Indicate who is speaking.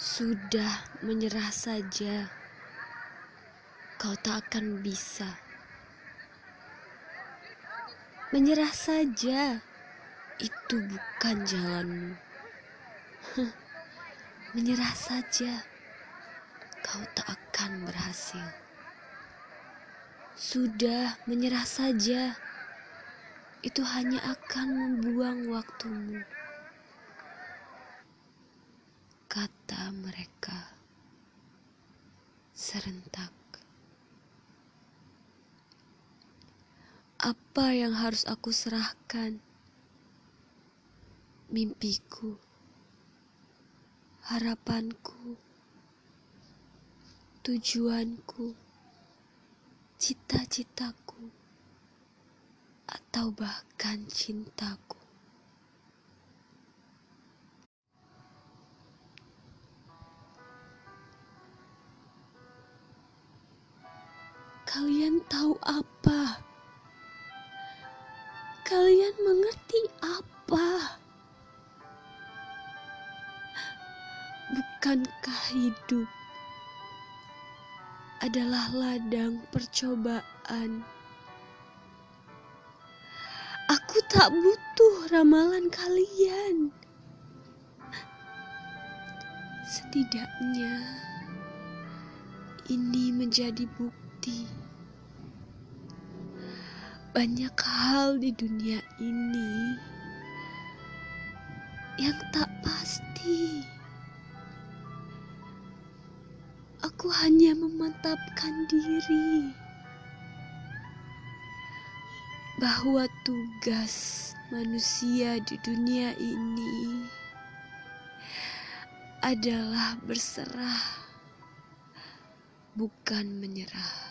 Speaker 1: Sudah menyerah saja, kau tak akan bisa. Menyerah saja, itu bukan jalanmu. Menyerah saja, kau tak akan berhasil. Sudah menyerah saja, itu hanya akan membuang waktumu. Mereka serentak. Apa yang harus aku serahkan? Mimpiku, harapanku, tujuanku, cita-citaku, atau bahkan cintaku. Kalian tahu apa? Kalian mengerti apa? Bukankah hidup adalah ladang percobaan? Aku tak butuh ramalan kalian. Setidaknya ini menjadi bukti banyak hal di dunia ini yang tak pasti. Aku hanya memantapkan diri bahwa tugas manusia di dunia ini adalah berserah, bukan menyerah.